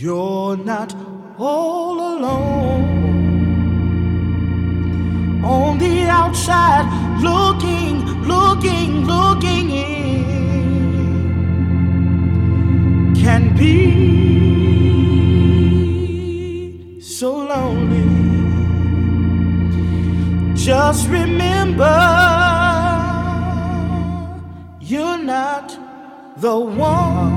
You're not all alone. On the outside, looking, looking, looking in, can be so lonely. Just remember, you're not the one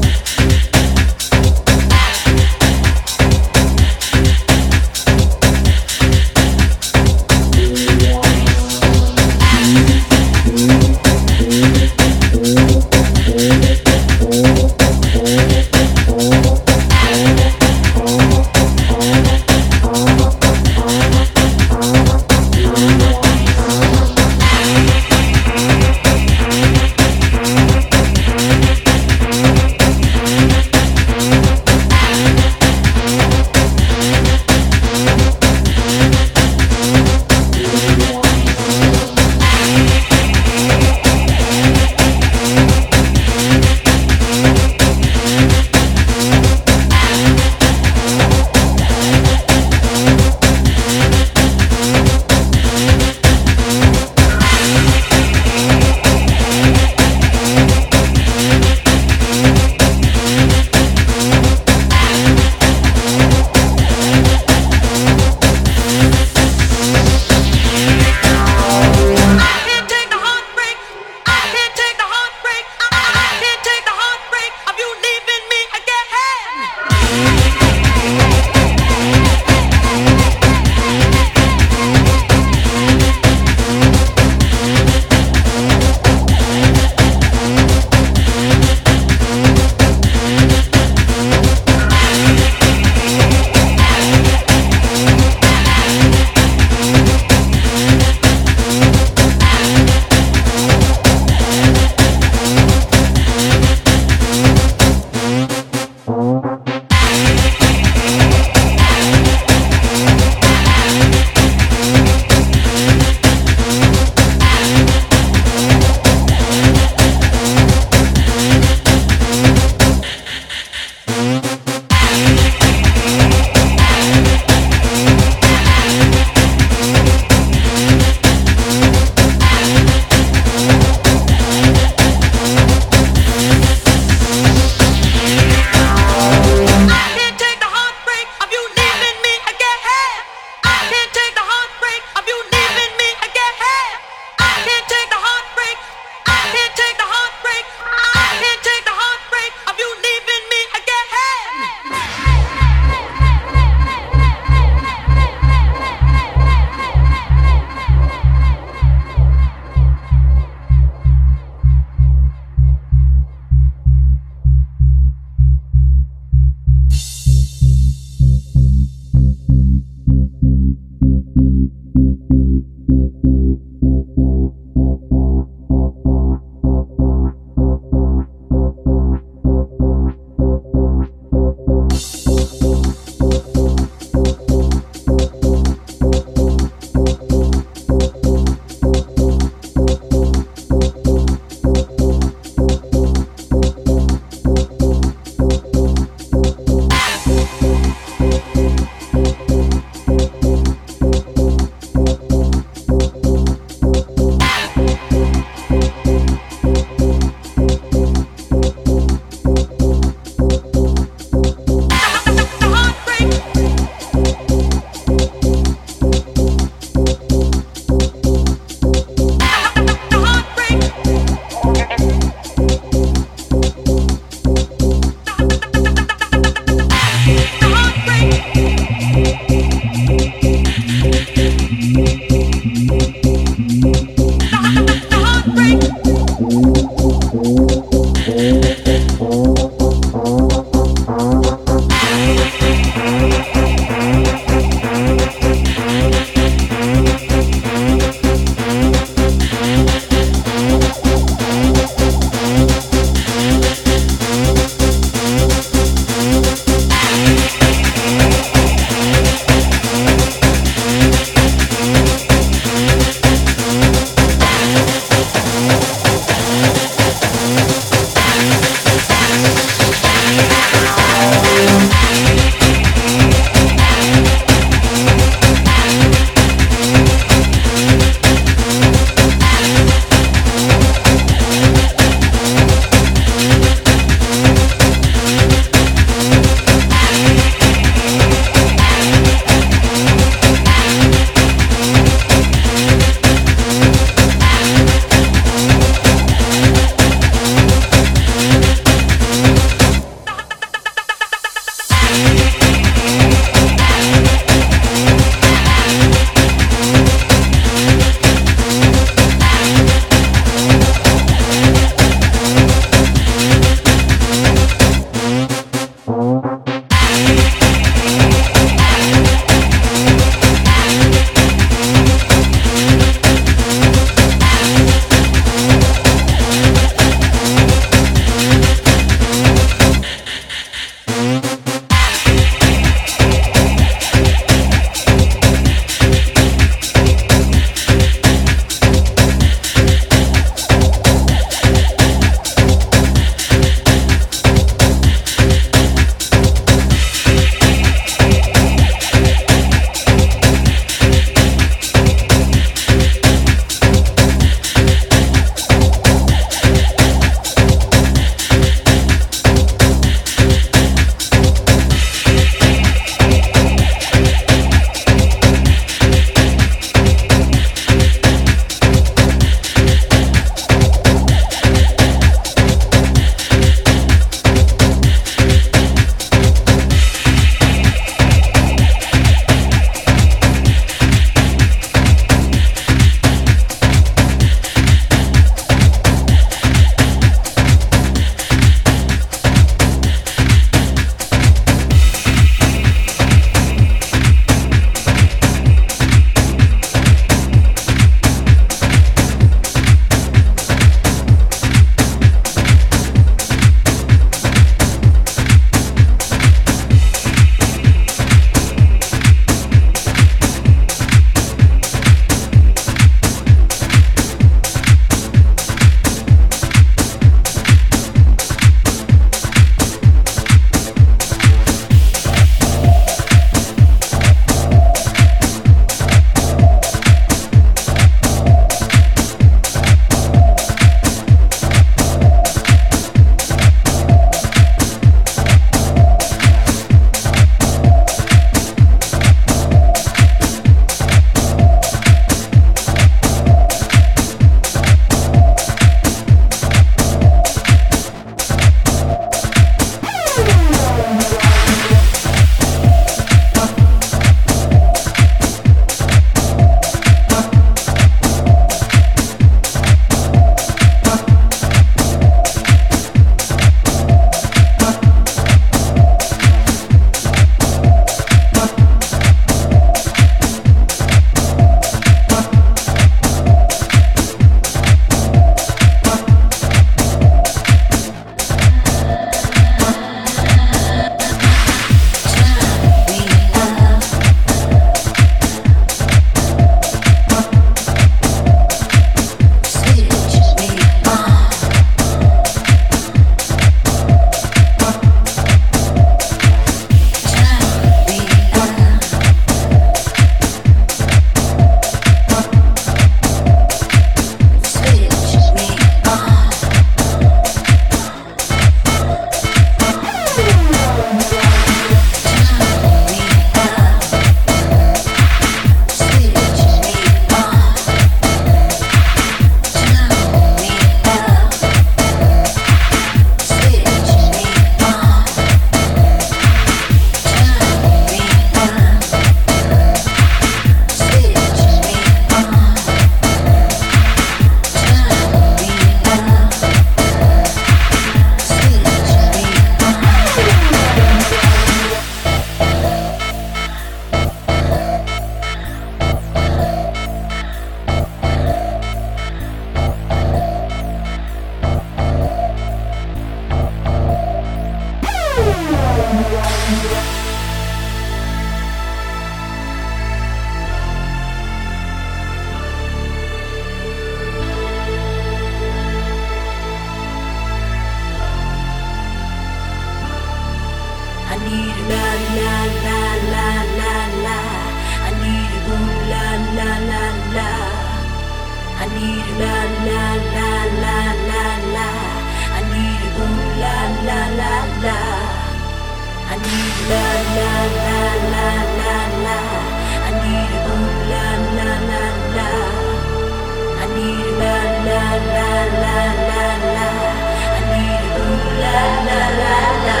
la la la